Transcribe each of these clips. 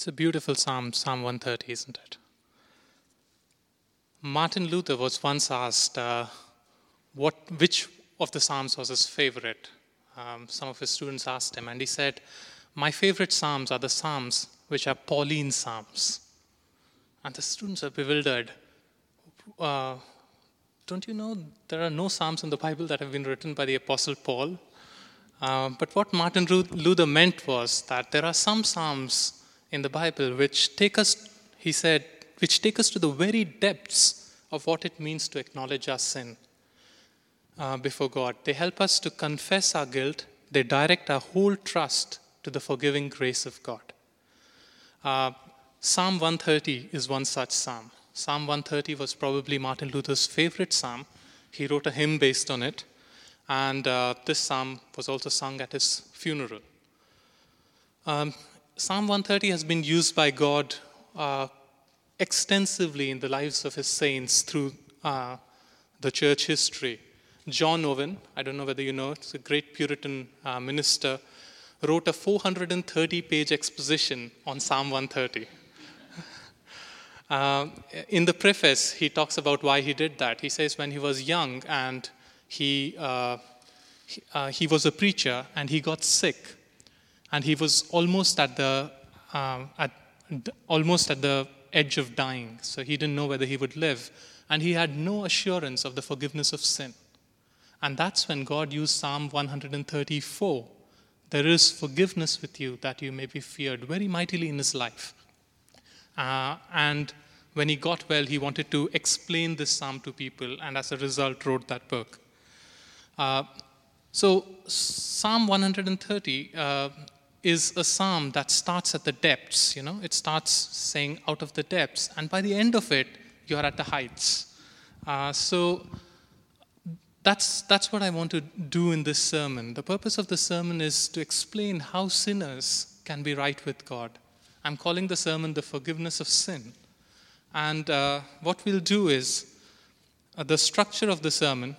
It's a beautiful psalm, Psalm 130, isn't it? Martin Luther was once asked uh, what, which of the psalms was his favorite. Um, some of his students asked him, and he said, My favorite psalms are the psalms which are Pauline psalms. And the students are bewildered. Uh, don't you know there are no psalms in the Bible that have been written by the Apostle Paul? Uh, but what Martin Luther meant was that there are some psalms in the Bible which take us, he said, which take us to the very depths of what it means to acknowledge our sin uh, before God. They help us to confess our guilt, they direct our whole trust to the forgiving grace of God. Uh, psalm 130 is one such psalm. Psalm 130 was probably Martin Luther's favorite psalm. He wrote a hymn based on it, and uh, this psalm was also sung at his funeral. Um, psalm 130 has been used by God uh, extensively in the lives of his saints through uh, the church history. John Owen, I don't know whether you know, it's a great Puritan uh, minister, wrote a 430 page exposition on Psalm 130. Uh, in the preface, he talks about why he did that. He says when he was young and he, uh, he, uh, he, was a preacher and he got sick, and he was almost at the, um, at, almost at the edge of dying. So he didn't know whether he would live. And he had no assurance of the forgiveness of sin. And that's when God used Psalm 134. There is forgiveness with you that you may be feared very mightily in his life. Uh, and when he got well, he wanted to explain this psalm to people, and as a result, wrote that book. Uh, so, Psalm 130 uh, is a psalm that starts at the depths, you know, it starts saying out of the depths, and by the end of it, you're at the heights. Uh, so, that's, that's what I want to do in this sermon. The purpose of the sermon is to explain how sinners can be right with God. I'm calling the sermon The Forgiveness of Sin. And uh, what we'll do is uh, the structure of the sermon,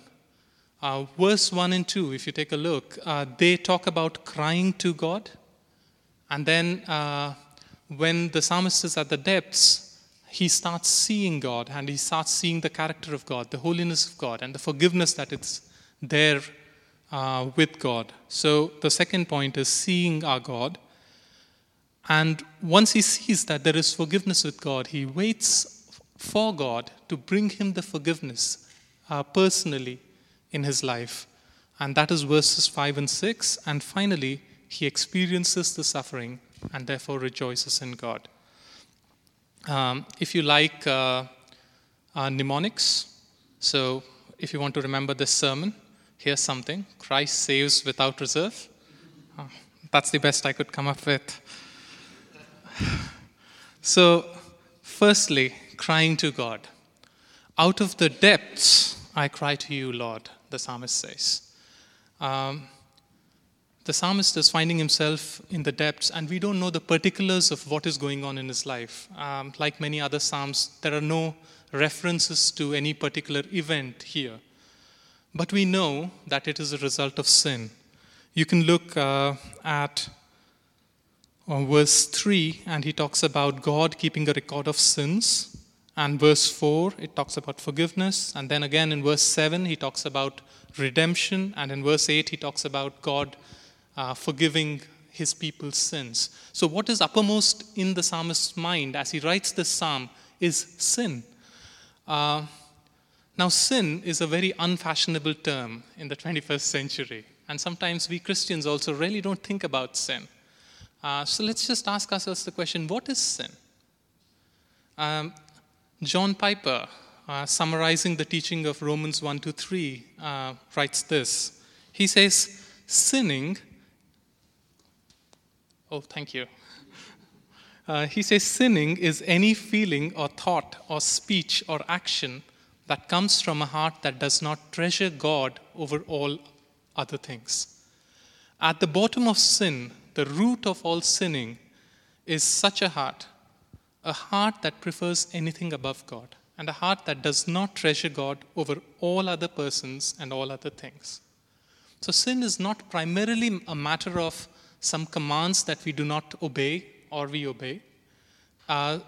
uh, verse 1 and 2, if you take a look, uh, they talk about crying to God. And then uh, when the psalmist is at the depths, he starts seeing God and he starts seeing the character of God, the holiness of God, and the forgiveness that it's there uh, with God. So the second point is seeing our God. And once he sees that there is forgiveness with God, he waits for God to bring him the forgiveness uh, personally in his life. And that is verses 5 and 6. And finally, he experiences the suffering and therefore rejoices in God. Um, if you like uh, uh, mnemonics, so if you want to remember this sermon, here's something Christ saves without reserve. Oh, that's the best I could come up with. So, firstly, crying to God. Out of the depths, I cry to you, Lord, the psalmist says. Um, the psalmist is finding himself in the depths, and we don't know the particulars of what is going on in his life. Um, like many other psalms, there are no references to any particular event here. But we know that it is a result of sin. You can look uh, at uh, verse 3, and he talks about God keeping a record of sins. And verse 4, it talks about forgiveness. And then again in verse 7, he talks about redemption. And in verse 8, he talks about God uh, forgiving his people's sins. So, what is uppermost in the psalmist's mind as he writes this psalm is sin. Uh, now, sin is a very unfashionable term in the 21st century, and sometimes we Christians also really don't think about sin. Uh, so, let's just ask ourselves the question what is sin? Um, John Piper, uh, summarizing the teaching of Romans 1 to 3, uh, writes this. He says, Sinning Oh, thank you. Uh, he says, sinning is any feeling or thought or speech or action that comes from a heart that does not treasure God over all other things. At the bottom of sin, the root of all sinning, is such a heart, a heart that prefers anything above God, and a heart that does not treasure God over all other persons and all other things. So, sin is not primarily a matter of some commands that we do not obey or we obey. uh,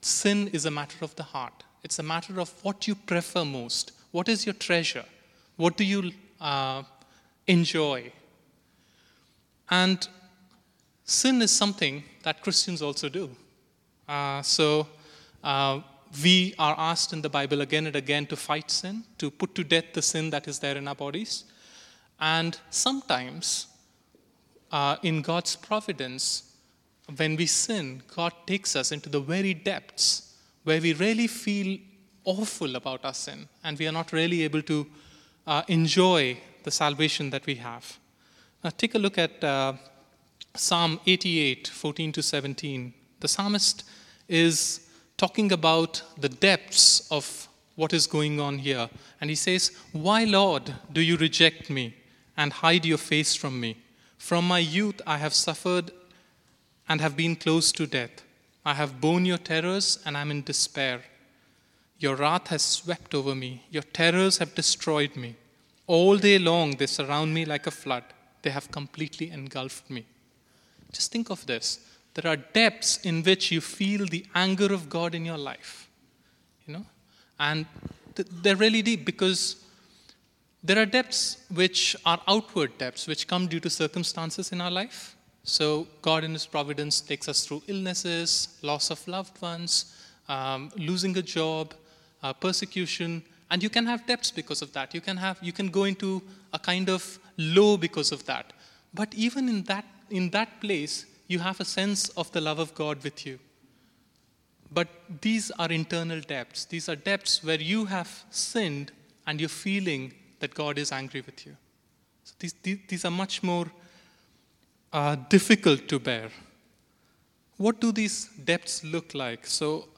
sin is a matter of the heart. It's a matter of what you prefer most. What is your treasure? What do you uh, enjoy? And sin is something that Christians also do. Uh, so uh, we are asked in the Bible again and again to fight sin, to put to death the sin that is there in our bodies. And sometimes, uh, in God's providence, when we sin, God takes us into the very depths where we really feel awful about our sin and we are not really able to uh, enjoy the salvation that we have. Now, take a look at uh, Psalm 88, 14 to 17. The psalmist is talking about the depths of what is going on here. And he says, Why, Lord, do you reject me and hide your face from me? From my youth I have suffered and have been close to death. I have borne your terrors and I'm in despair. Your wrath has swept over me, your terrors have destroyed me. All day long they surround me like a flood, they have completely engulfed me. Just think of this. There are depths in which you feel the anger of God in your life. You know? And they're really deep because there are depths which are outward depths, which come due to circumstances in our life. So, God, in His providence, takes us through illnesses, loss of loved ones, um, losing a job, uh, persecution, and you can have depths because of that. You can have, you can go into a kind of low because of that. But even in that, in that place, you have a sense of the love of God with you. But these are internal depths. These are depths where you have sinned and you're feeling that God is angry with you. So these, these, these are much more uh, difficult to bear. What do these depths look like? So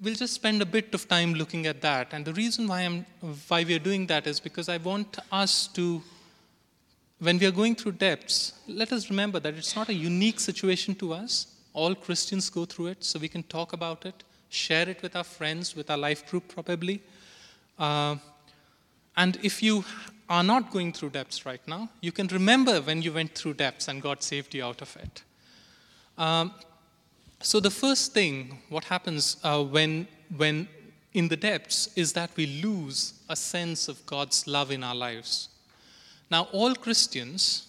we'll just spend a bit of time looking at that. And the reason why, I'm, why we are doing that is because I want us to when we are going through depths, let us remember that it's not a unique situation to us. All Christians go through it, so we can talk about it, share it with our friends, with our life group, probably. Uh, and if you are not going through depths right now, you can remember when you went through depths and God saved you out of it. Um, so, the first thing, what happens uh, when, when in the depths, is that we lose a sense of God's love in our lives. Now, all Christians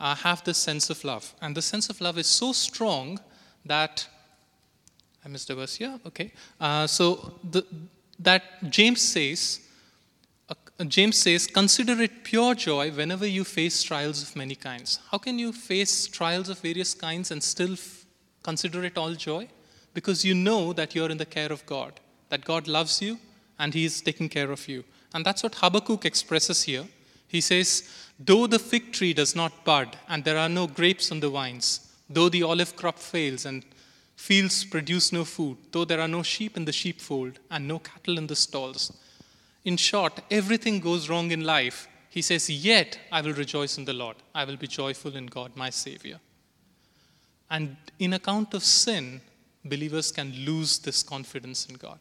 uh, have this sense of love, and the sense of love is so strong that I missed a verse here. Okay, uh, so the, that James says, James says, consider it pure joy whenever you face trials of many kinds. How can you face trials of various kinds and still f- consider it all joy? Because you know that you're in the care of God, that God loves you and He is taking care of you. And that's what Habakkuk expresses here. He says, Though the fig tree does not bud, and there are no grapes on the vines, though the olive crop fails, and fields produce no food, though there are no sheep in the sheepfold, and no cattle in the stalls. In short, everything goes wrong in life. He says, Yet I will rejoice in the Lord. I will be joyful in God, my Savior. And in account of sin, believers can lose this confidence in God.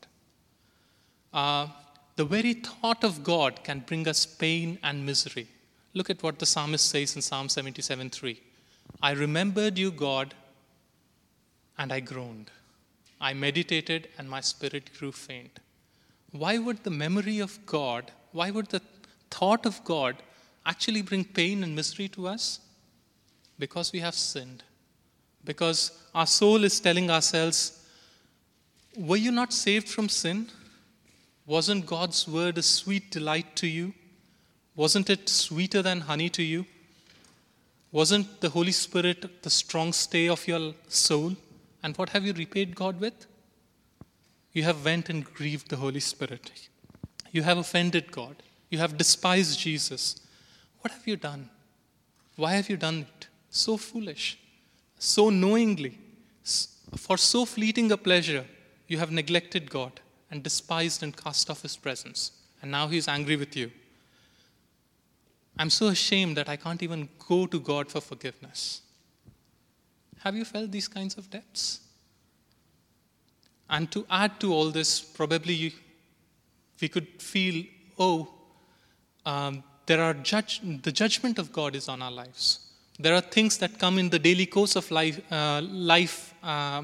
Uh, the very thought of God can bring us pain and misery. Look at what the psalmist says in Psalm 77 3. I remembered you, God, and I groaned. I meditated, and my spirit grew faint. Why would the memory of God, why would the thought of God actually bring pain and misery to us? Because we have sinned. Because our soul is telling ourselves, Were you not saved from sin? Wasn't God's word a sweet delight to you? Wasn't it sweeter than honey to you? Wasn't the Holy Spirit the strong stay of your soul? And what have you repaid God with? You have went and grieved the Holy Spirit. You have offended God. You have despised Jesus. What have you done? Why have you done it? So foolish, so knowingly, for so fleeting a pleasure, you have neglected God and despised and cast off his presence. And now he's angry with you. I'm so ashamed that I can't even go to God for forgiveness. Have you felt these kinds of depths? And to add to all this, probably we could feel, oh, um, there are judge, the judgment of God is on our lives. There are things that come in the daily course of life, uh, life uh,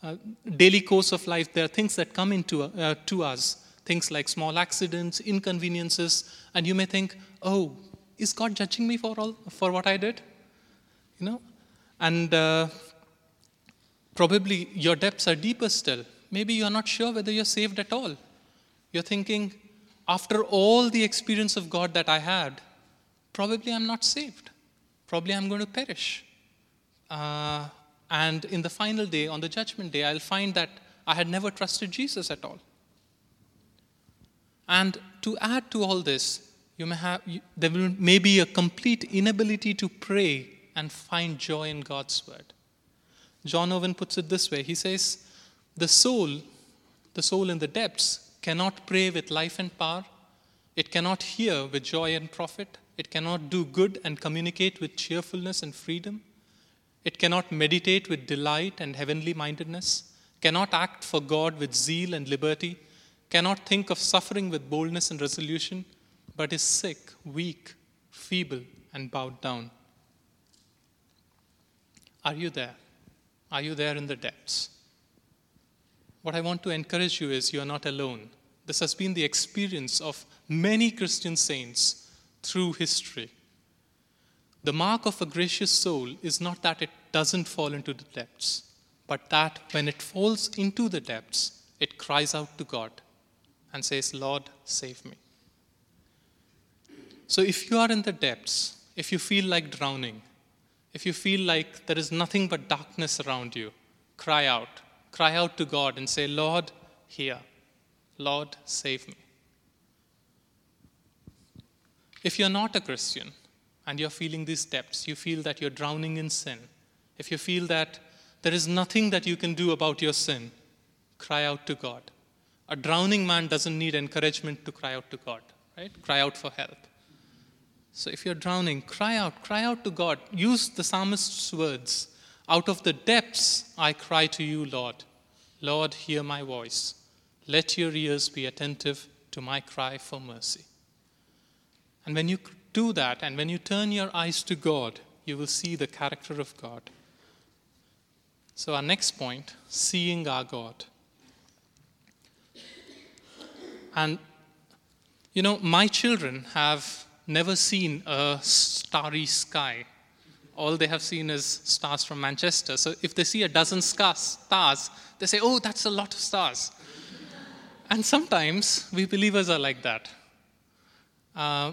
uh, daily course of life, there are things that come into uh, to us, things like small accidents, inconveniences, and you may think, "Oh, is God judging me for all for what I did?" You know, and uh, probably your depths are deeper still. Maybe you are not sure whether you're saved at all. You're thinking, after all the experience of God that I had, probably I'm not saved. Probably I'm going to perish. Uh, and in the final day, on the judgment day, I'll find that I had never trusted Jesus at all. And to add to all this, you may have, there may be a complete inability to pray and find joy in God's word. John Owen puts it this way he says, The soul, the soul in the depths, cannot pray with life and power, it cannot hear with joy and profit, it cannot do good and communicate with cheerfulness and freedom. It cannot meditate with delight and heavenly mindedness, cannot act for God with zeal and liberty, cannot think of suffering with boldness and resolution, but is sick, weak, feeble, and bowed down. Are you there? Are you there in the depths? What I want to encourage you is you are not alone. This has been the experience of many Christian saints through history. The mark of a gracious soul is not that it doesn't fall into the depths, but that when it falls into the depths, it cries out to God and says, Lord, save me. So if you are in the depths, if you feel like drowning, if you feel like there is nothing but darkness around you, cry out. Cry out to God and say, Lord, hear. Lord, save me. If you're not a Christian and you're feeling these depths, you feel that you're drowning in sin, if you feel that there is nothing that you can do about your sin, cry out to God. A drowning man doesn't need encouragement to cry out to God, right? Cry out for help. So if you're drowning, cry out, cry out to God. Use the psalmist's words Out of the depths I cry to you, Lord. Lord, hear my voice. Let your ears be attentive to my cry for mercy. And when you do that, and when you turn your eyes to God, you will see the character of God. So, our next point seeing our God. And, you know, my children have never seen a starry sky. All they have seen is stars from Manchester. So if they see a dozen stars, they say, oh, that's a lot of stars. and sometimes we believers are like that. Uh,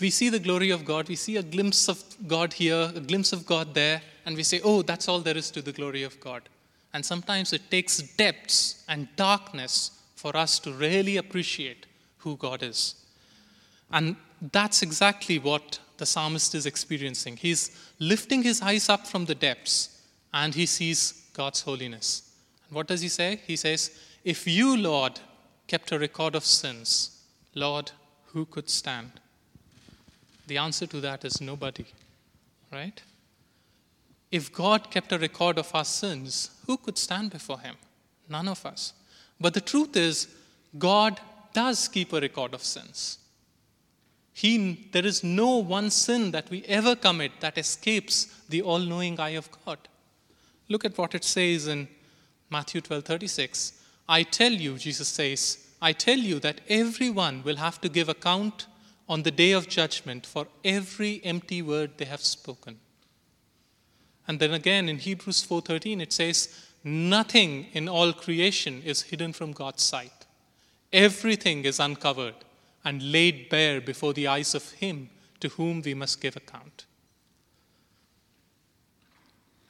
we see the glory of God, we see a glimpse of God here, a glimpse of God there, and we say, oh, that's all there is to the glory of God. And sometimes it takes depths and darkness for us to really appreciate who God is. And that's exactly what the psalmist is experiencing. He's lifting his eyes up from the depths and he sees God's holiness. And what does he say? He says, If you, Lord, kept a record of sins, Lord, who could stand? The answer to that is nobody, right? If God kept a record of our sins, who could stand before him? None of us. But the truth is, God does keep a record of sins. He, there is no one sin that we ever commit that escapes the all knowing eye of God. Look at what it says in Matthew 12 36. I tell you, Jesus says, I tell you that everyone will have to give account on the day of judgment for every empty word they have spoken. And then again in Hebrews 4:13 it says nothing in all creation is hidden from God's sight. Everything is uncovered and laid bare before the eyes of him to whom we must give account.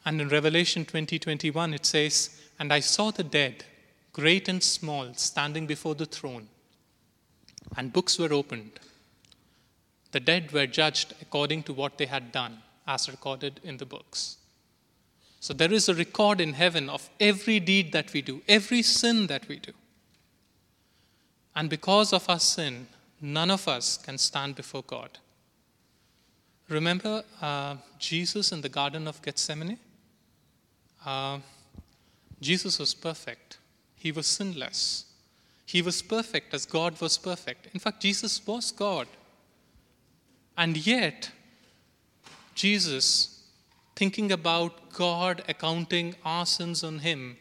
And in Revelation 20:21 it says, "And I saw the dead, great and small, standing before the throne, and books were opened. The dead were judged according to what they had done, as recorded in the books." So there is a record in heaven of every deed that we do, every sin that we do. And because of our sin, none of us can stand before God. Remember uh, Jesus in the Garden of Gethsemane? Uh, Jesus was perfect, he was sinless. He was perfect as God was perfect. In fact, Jesus was God. And yet, Jesus, thinking about God accounting our sins on him,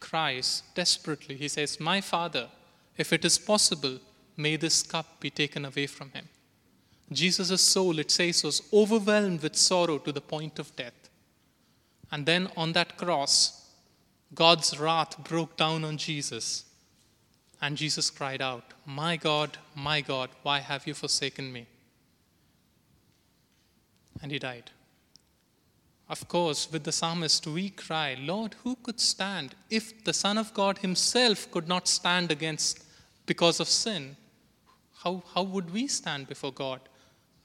cries desperately. He says, My Father, if it is possible, may this cup be taken away from him. Jesus' soul, it says, was overwhelmed with sorrow to the point of death. And then on that cross, God's wrath broke down on Jesus. And Jesus cried out, My God, my God, why have you forsaken me? And he died. Of course, with the psalmist, we cry, Lord, who could stand if the Son of God himself could not stand against because of sin? How, how would we stand before God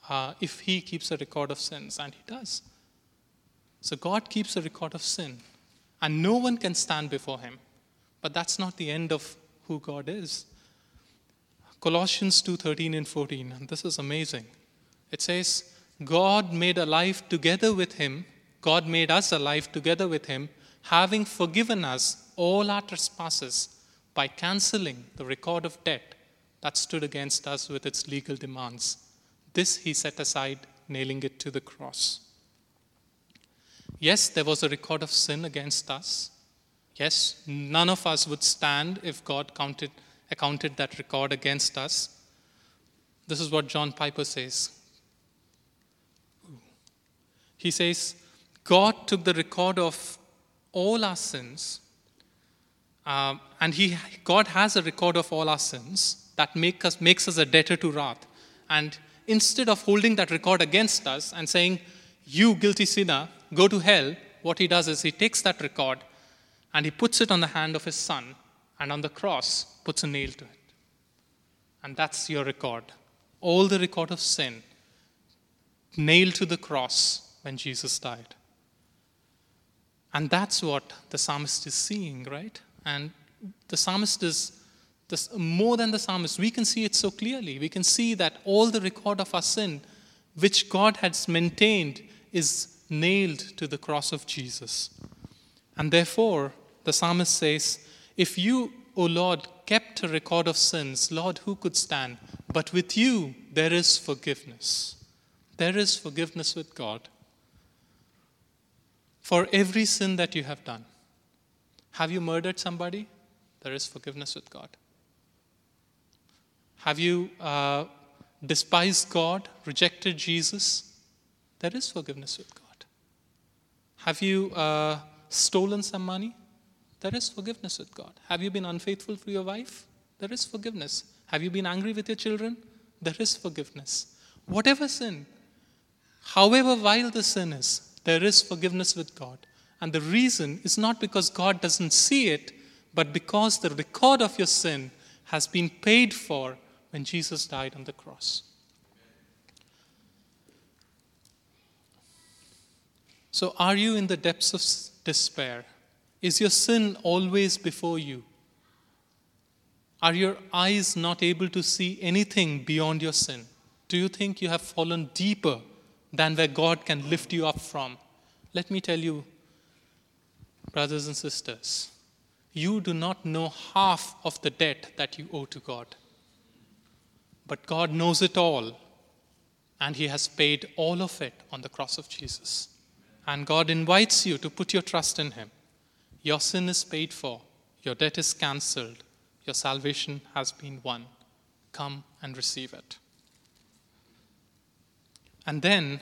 uh, if he keeps a record of sins? And he does. So God keeps a record of sin, and no one can stand before him. But that's not the end of who God is. Colossians 2:13 and 14, and this is amazing. It says, God made alive together with him God made us alive together with him, having forgiven us all our trespasses by canceling the record of debt that stood against us with its legal demands. This he set aside, nailing it to the cross. Yes, there was a record of sin against us. Yes, none of us would stand if God counted, accounted that record against us. This is what John Piper says. He says, God took the record of all our sins, uh, and he, God has a record of all our sins that make us, makes us a debtor to wrath. And instead of holding that record against us and saying, You guilty sinner, go to hell, what he does is he takes that record and he puts it on the hand of his son, and on the cross puts a nail to it. And that's your record. All the record of sin nailed to the cross when Jesus died. And that's what the psalmist is seeing, right? And the psalmist is this, more than the psalmist. We can see it so clearly. We can see that all the record of our sin, which God has maintained, is nailed to the cross of Jesus. And therefore, the psalmist says, If you, O Lord, kept a record of sins, Lord, who could stand? But with you, there is forgiveness. There is forgiveness with God for every sin that you have done. Have you murdered somebody? There is forgiveness with God. Have you uh, despised God, rejected Jesus? There is forgiveness with God. Have you uh, stolen some money? There is forgiveness with God. Have you been unfaithful to your wife? There is forgiveness. Have you been angry with your children? There is forgiveness. Whatever sin, however vile the sin is, there is forgiveness with God. And the reason is not because God doesn't see it, but because the record of your sin has been paid for when Jesus died on the cross. So, are you in the depths of despair? Is your sin always before you? Are your eyes not able to see anything beyond your sin? Do you think you have fallen deeper than where God can lift you up from. Let me tell you, brothers and sisters, you do not know half of the debt that you owe to God. But God knows it all, and He has paid all of it on the cross of Jesus. And God invites you to put your trust in Him. Your sin is paid for, your debt is cancelled, your salvation has been won. Come and receive it. And then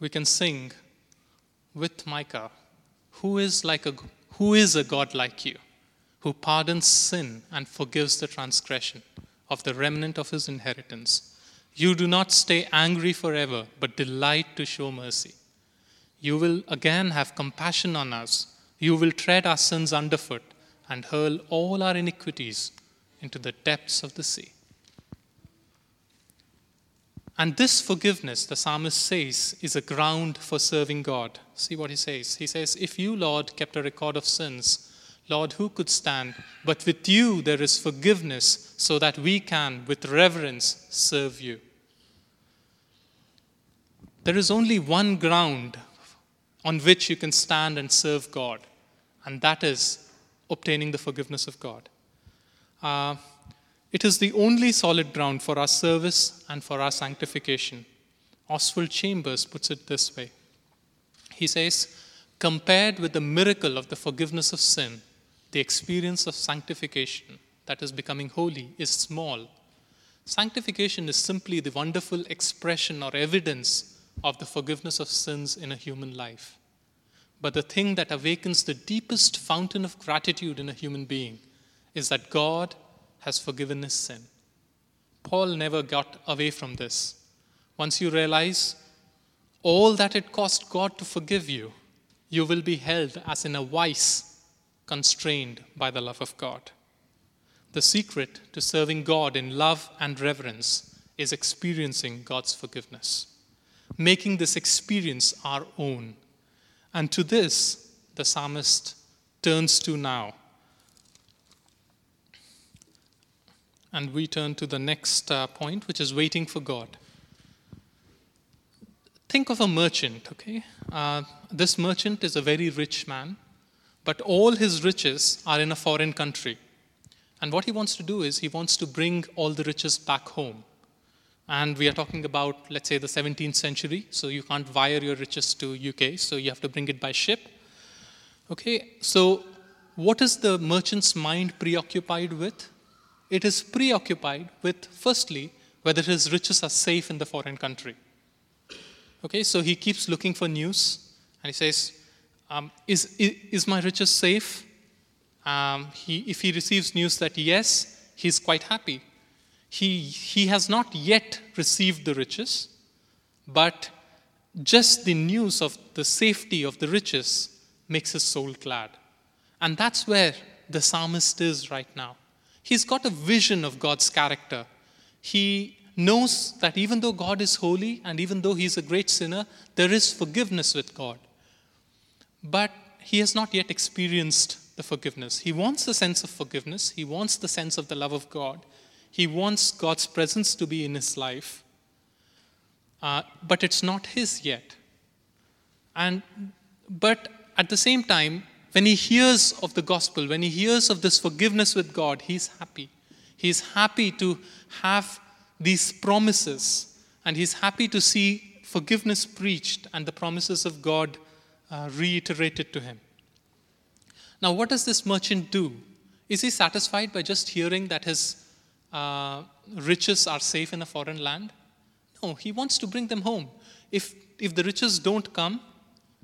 we can sing with Micah, who is, like a, who is a God like you, who pardons sin and forgives the transgression of the remnant of his inheritance. You do not stay angry forever, but delight to show mercy. You will again have compassion on us. You will tread our sins underfoot and hurl all our iniquities into the depths of the sea. And this forgiveness, the psalmist says, is a ground for serving God. See what he says. He says, If you, Lord, kept a record of sins, Lord, who could stand? But with you there is forgiveness, so that we can, with reverence, serve you. There is only one ground on which you can stand and serve God, and that is obtaining the forgiveness of God. Uh, it is the only solid ground for our service and for our sanctification. Oswald Chambers puts it this way He says, Compared with the miracle of the forgiveness of sin, the experience of sanctification, that is becoming holy, is small. Sanctification is simply the wonderful expression or evidence of the forgiveness of sins in a human life. But the thing that awakens the deepest fountain of gratitude in a human being is that God has forgiven his sin. Paul never got away from this. Once you realize all that it cost God to forgive you, you will be held as in a vice, constrained by the love of God. The secret to serving God in love and reverence is experiencing God's forgiveness, making this experience our own. And to this, the psalmist turns to now. And we turn to the next uh, point, which is waiting for God. Think of a merchant, okay? Uh, this merchant is a very rich man, but all his riches are in a foreign country. And what he wants to do is he wants to bring all the riches back home. And we are talking about, let's say, the 17th century, so you can't wire your riches to UK, so you have to bring it by ship. Okay, so what is the merchant's mind preoccupied with? it is preoccupied with, firstly, whether his riches are safe in the foreign country. Okay, so he keeps looking for news and he says, um, is, is, my riches safe? Um, he, if he receives news that yes, he's quite happy. He, he has not yet received the riches, but just the news of the safety of the riches makes his soul glad. And that's where the psalmist is right now. He's got a vision of God's character. He knows that even though God is holy and even though he's a great sinner, there is forgiveness with God. But he has not yet experienced the forgiveness. He wants the sense of forgiveness, he wants the sense of the love of God, he wants God's presence to be in his life. Uh, but it's not his yet. And but at the same time, when he hears of the gospel, when he hears of this forgiveness with God, he's happy. He's happy to have these promises, and he's happy to see forgiveness preached and the promises of God uh, reiterated to him. Now, what does this merchant do? Is he satisfied by just hearing that his uh, riches are safe in a foreign land? No, he wants to bring them home. If, if the riches don't come,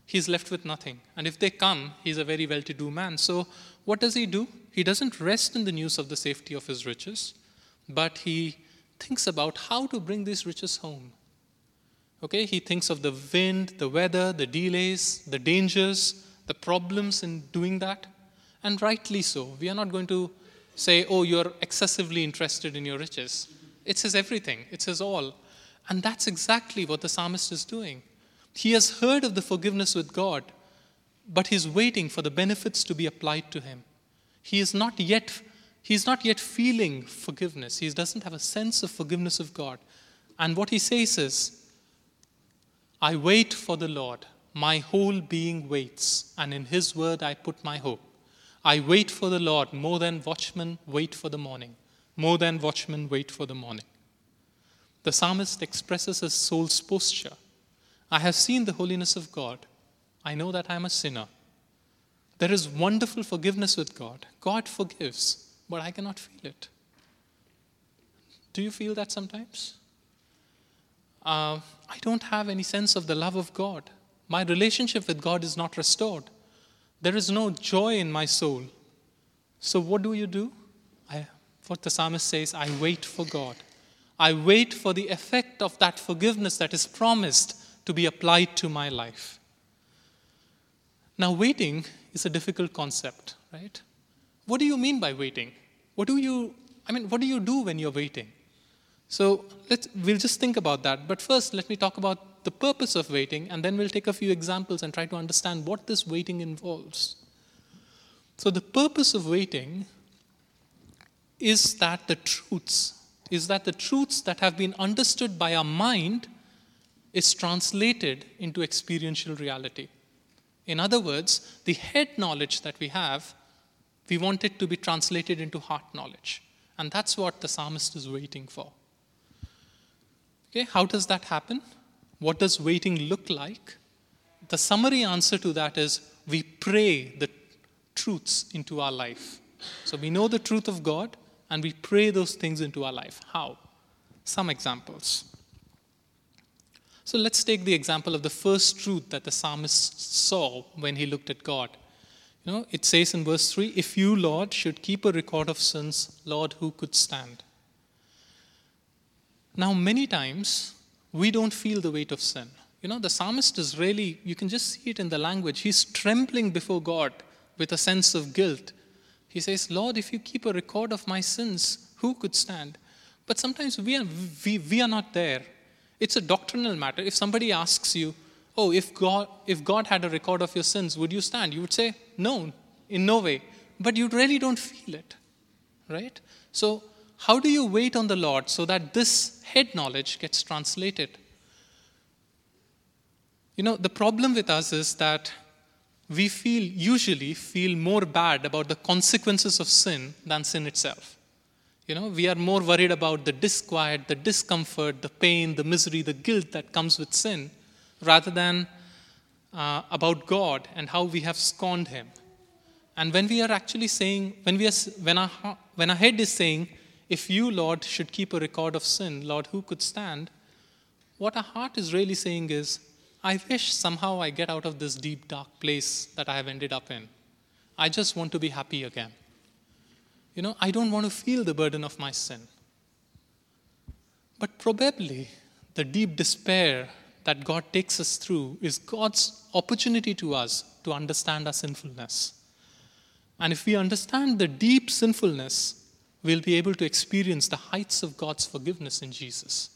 he's left with nothing. And if they come, he's a very well to do man. So, what does he do? He doesn't rest in the news of the safety of his riches, but he thinks about how to bring these riches home. Okay, he thinks of the wind, the weather, the delays, the dangers, the problems in doing that. And rightly so. We are not going to say, oh, you're excessively interested in your riches. It's his everything, it's his all. And that's exactly what the psalmist is doing. He has heard of the forgiveness with God, but he's waiting for the benefits to be applied to him. He is not yet he's not yet feeling forgiveness. He doesn't have a sense of forgiveness of God. And what he says is, I wait for the Lord. My whole being waits, and in his word I put my hope. I wait for the Lord more than watchmen wait for the morning, more than watchmen wait for the morning. The psalmist expresses his soul's posture. I have seen the holiness of God. I know that I am a sinner. There is wonderful forgiveness with God. God forgives, but I cannot feel it. Do you feel that sometimes? Uh, I don't have any sense of the love of God. My relationship with God is not restored. There is no joy in my soul. So, what do you do? I, what the psalmist says, I wait for God. I wait for the effect of that forgiveness that is promised to be applied to my life. Now, waiting is a difficult concept, right? What do you mean by waiting? What do you, I mean, what do you do when you're waiting? So let's, we'll just think about that. But first, let me talk about the purpose of waiting, and then we'll take a few examples and try to understand what this waiting involves. So, the purpose of waiting is that the truths, is that the truths that have been understood by our mind is translated into experiential reality. In other words, the head knowledge that we have, we want it to be translated into heart knowledge. And that's what the psalmist is waiting for. Okay, how does that happen? What does waiting look like? The summary answer to that is we pray the, truths into our life. So we know the truth of God and we pray those things into our life. How? Some examples. So let's take the example of the first truth that the psalmist saw when he looked at God. You know, it says in verse 3 If you, Lord, should keep a record of sins, Lord, who could stand? Now, many times we don't feel the weight of sin. You know, the psalmist is really, you can just see it in the language. He's trembling before God with a sense of guilt. He says, Lord, if you keep a record of my sins, who could stand? But sometimes we are, we, we are not there. It's a doctrinal matter. If somebody asks you, oh, if God, if God had a record of your sins, would you stand? You would say, no, in no way. But you really don't feel it, right? So, how do you wait on the Lord so that this head knowledge gets translated? You know, the problem with us is that we feel, usually feel more bad about the consequences of sin than sin itself. You know, we are more worried about the disquiet, the discomfort, the pain, the misery, the guilt that comes with sin, rather than uh, about God and how we have scorned Him. And when we are actually saying, when, we are, when, our, when our head is saying, if you, Lord, should keep a record of sin, Lord, who could stand? What our heart is really saying is, I wish somehow I get out of this deep, dark place that I have ended up in. I just want to be happy again. You know, I don't want to feel the burden of my sin. But probably the deep despair that God takes us through is God's opportunity to us to understand our sinfulness. And if we understand the deep sinfulness, we'll be able to experience the heights of God's forgiveness in Jesus.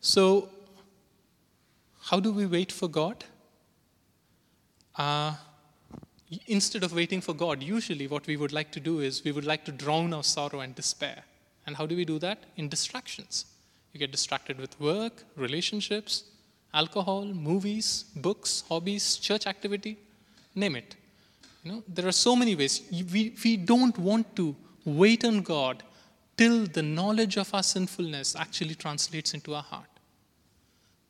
So, how do we wait for God? Uh, instead of waiting for God, usually what we would like to do is we would like to drown our sorrow and despair. And how do we do that? In distractions. You get distracted with work, relationships, alcohol, movies, books, hobbies, church activity, name it. You know, there are so many ways. We, we don't want to wait on God till the knowledge of our sinfulness actually translates into our heart.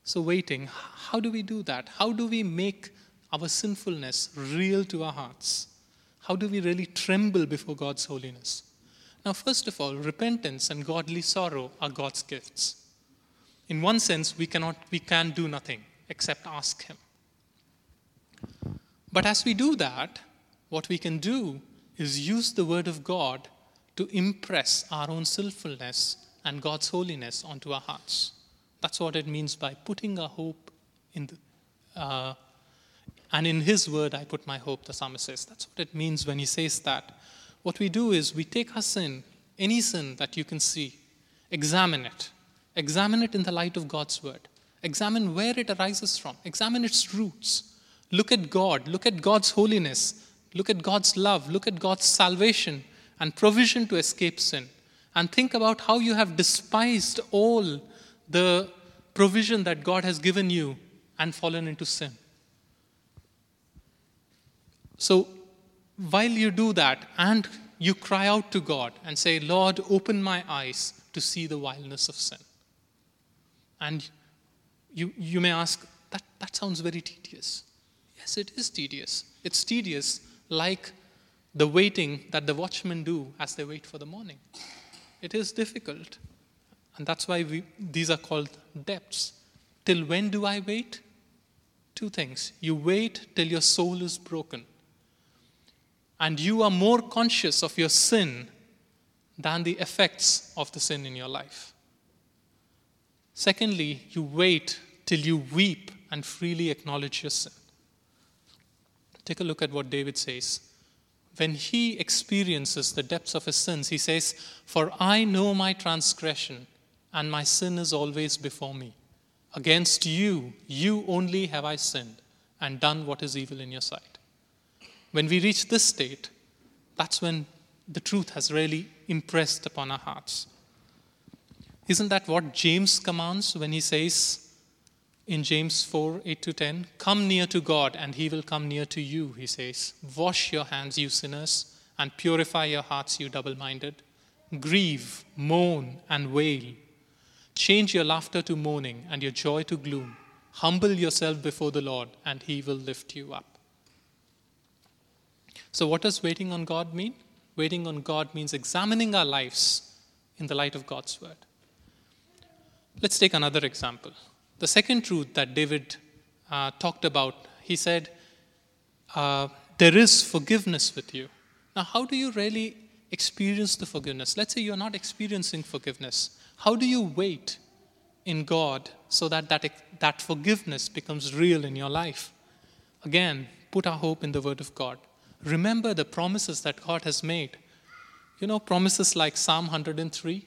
So, waiting, how do we do that? How do we make our sinfulness real to our hearts? How do we really tremble before God's holiness? Now, first of all, repentance and godly sorrow are God's gifts. In one sense, we cannot, we can do nothing except ask Him. But as we do that, what we can do is use the Word of God to impress our own sinfulness and God's holiness onto our hearts. That's what it means by putting our hope in the, uh, and in His word I put my hope, the psalmist says. That's what it means when he says that. What we do is we take our sin, any sin that you can see, examine it. Examine it in the light of God's word. Examine where it arises from. Examine its roots. Look at God. Look at God's holiness. Look at God's love. Look at God's salvation and provision to escape sin. And think about how you have despised all the provision that God has given you and fallen into sin. So, while you do that and you cry out to God and say, Lord, open my eyes to see the vileness of sin. And you, you may ask, that, that sounds very tedious. Yes, it is tedious. It's tedious like the waiting that the watchmen do as they wait for the morning. It is difficult. And that's why we, these are called depths. Till when do I wait? Two things. You wait till your soul is broken. And you are more conscious of your sin than the effects of the sin in your life. Secondly, you wait till you weep and freely acknowledge your sin. Take a look at what David says when he experiences the depths of his sins, he says, For I know my transgression, and my sin is always before me. Against you, you only have I sinned and done what is evil in your sight. When we reach this state, that's when the truth has really impressed upon our hearts. Isn't that what James commands when he says in James 4 8 to 10, Come near to God, and he will come near to you, he says. Wash your hands, you sinners, and purify your hearts, you double minded. Grieve, mourn, and wail. Change your laughter to mourning and your joy to gloom. Humble yourself before the Lord, and he will lift you up. So, what does waiting on God mean? Waiting on God means examining our lives in the light of God's word. Let's take another example. The second truth that David uh, talked about, he said, uh, There is forgiveness with you. Now, how do you really experience the forgiveness? Let's say you're not experiencing forgiveness. How do you wait in God so that that, that forgiveness becomes real in your life? Again, put our hope in the Word of God. Remember the promises that God has made. You know, promises like Psalm 103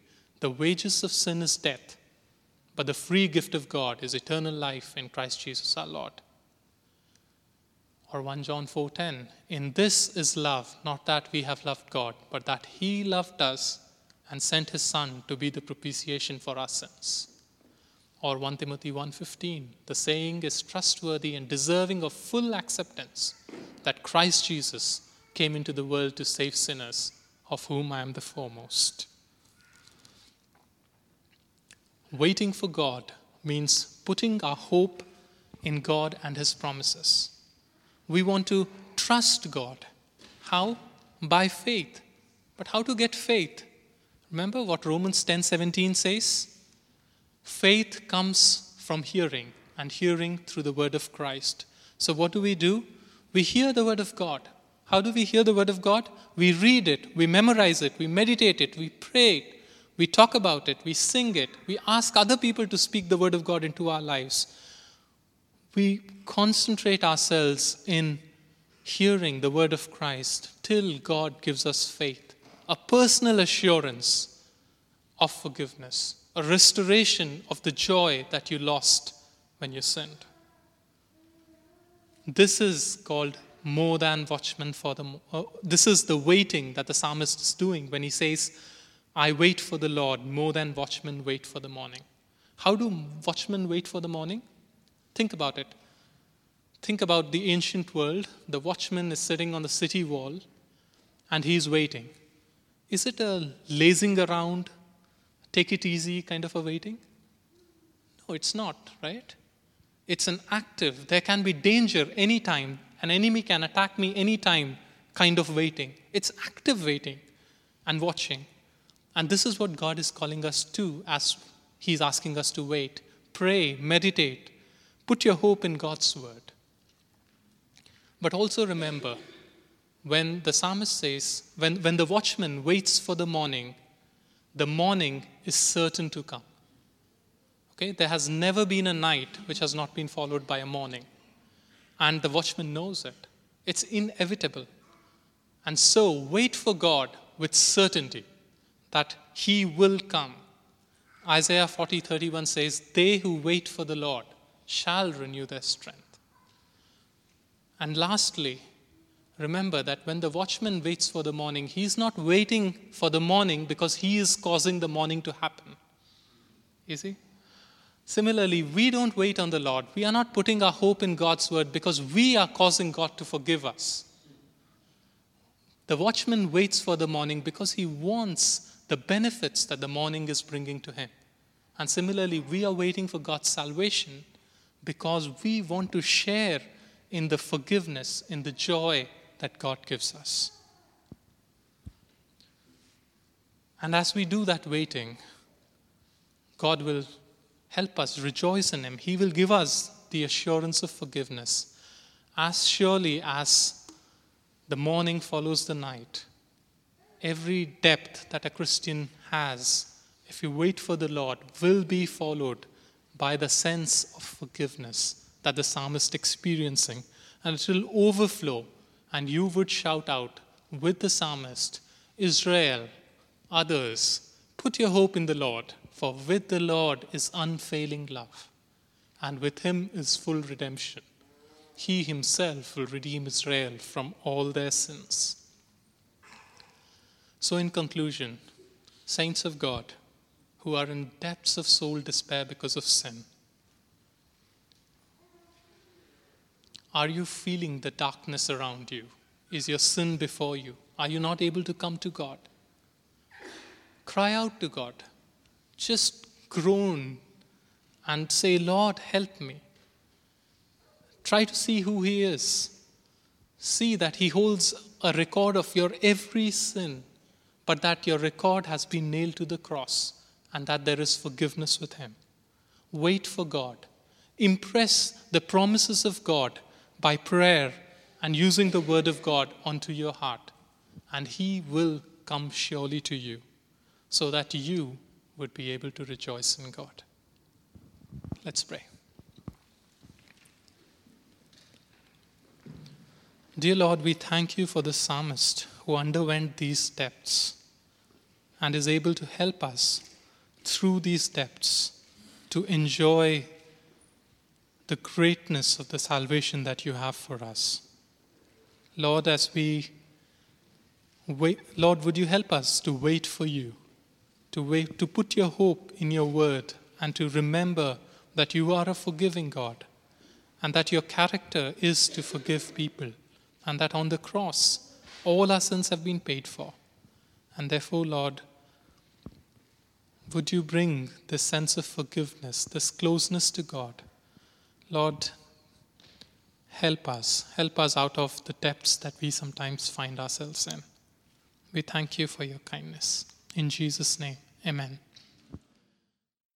the wages of sin is death, but the free gift of God is eternal life in Christ Jesus our Lord. Or 1 John 4:10, in this is love, not that we have loved God, but that he loved us and sent his son to be the propitiation for our sins. Or 1 Timothy 1:15, the saying is trustworthy and deserving of full acceptance that Christ Jesus came into the world to save sinners, of whom I am the foremost. Waiting for God means putting our hope in God and His promises. We want to trust God. How? By faith. But how to get faith? Remember what Romans 10:17 says? Faith comes from hearing, and hearing through the word of Christ. So what do we do? We hear the word of God. How do we hear the word of God? We read it, we memorize it, we meditate it, we pray it, we talk about it, we sing it, we ask other people to speak the word of God into our lives. We concentrate ourselves in hearing the word of Christ till God gives us faith, a personal assurance of forgiveness, a restoration of the joy that you lost when you sinned. This is called more than watchmen for the. Uh, this is the waiting that the psalmist is doing when he says, I wait for the Lord more than watchmen wait for the morning. How do watchmen wait for the morning? Think about it. Think about the ancient world. The watchman is sitting on the city wall and he's waiting. Is it a lazing around, take it easy kind of a waiting? No, it's not, right? It's an active, there can be danger anytime, an enemy can attack me anytime kind of waiting. It's active waiting and watching. And this is what God is calling us to as He's asking us to wait. Pray, meditate, put your hope in God's word. But also remember, when the psalmist says, when, when the watchman waits for the morning, the morning is certain to come. Okay? There has never been a night which has not been followed by a morning. And the watchman knows it. It's inevitable. And so wait for God with certainty that He will come. Isaiah 40 31 says, They who wait for the Lord shall renew their strength. And lastly, remember that when the watchman waits for the morning, he's not waiting for the morning because he is causing the morning to happen. You see? Similarly, we don't wait on the Lord. We are not putting our hope in God's word because we are causing God to forgive us. The watchman waits for the morning because he wants the benefits that the morning is bringing to him. And similarly, we are waiting for God's salvation because we want to share in the forgiveness, in the joy that God gives us. And as we do that waiting, God will help us rejoice in Him. He will give us the assurance of forgiveness as surely as the morning follows the night. Every depth that a Christian has, if you wait for the Lord, will be followed by the sense of forgiveness that the psalmist is experiencing, and it will overflow, and you would shout out with the psalmist, Israel, others, put your hope in the Lord. For with the Lord is unfailing love, and with him is full redemption. He himself will redeem Israel from all their sins. So, in conclusion, saints of God who are in depths of soul despair because of sin, are you feeling the darkness around you? Is your sin before you? Are you not able to come to God? Cry out to God. Just groan and say, Lord, help me. Try to see who He is. See that He holds a record of your every sin, but that your record has been nailed to the cross and that there is forgiveness with Him. Wait for God. Impress the promises of God by prayer and using the Word of God onto your heart, and He will come surely to you so that you would be able to rejoice in God. Let's pray. Dear Lord, we thank you for the psalmist who underwent these depths and is able to help us through these depths to enjoy the greatness of the salvation that you have for us. Lord, as we wait, Lord, would you help us to wait for you, to wait, to put your hope in your word, and to remember that you are a forgiving God, and that your character is to forgive people, and that on the cross all our sins have been paid for. And therefore, Lord, would you bring this sense of forgiveness, this closeness to God? Lord, help us. Help us out of the depths that we sometimes find ourselves in. We thank you for your kindness. In Jesus' name, amen.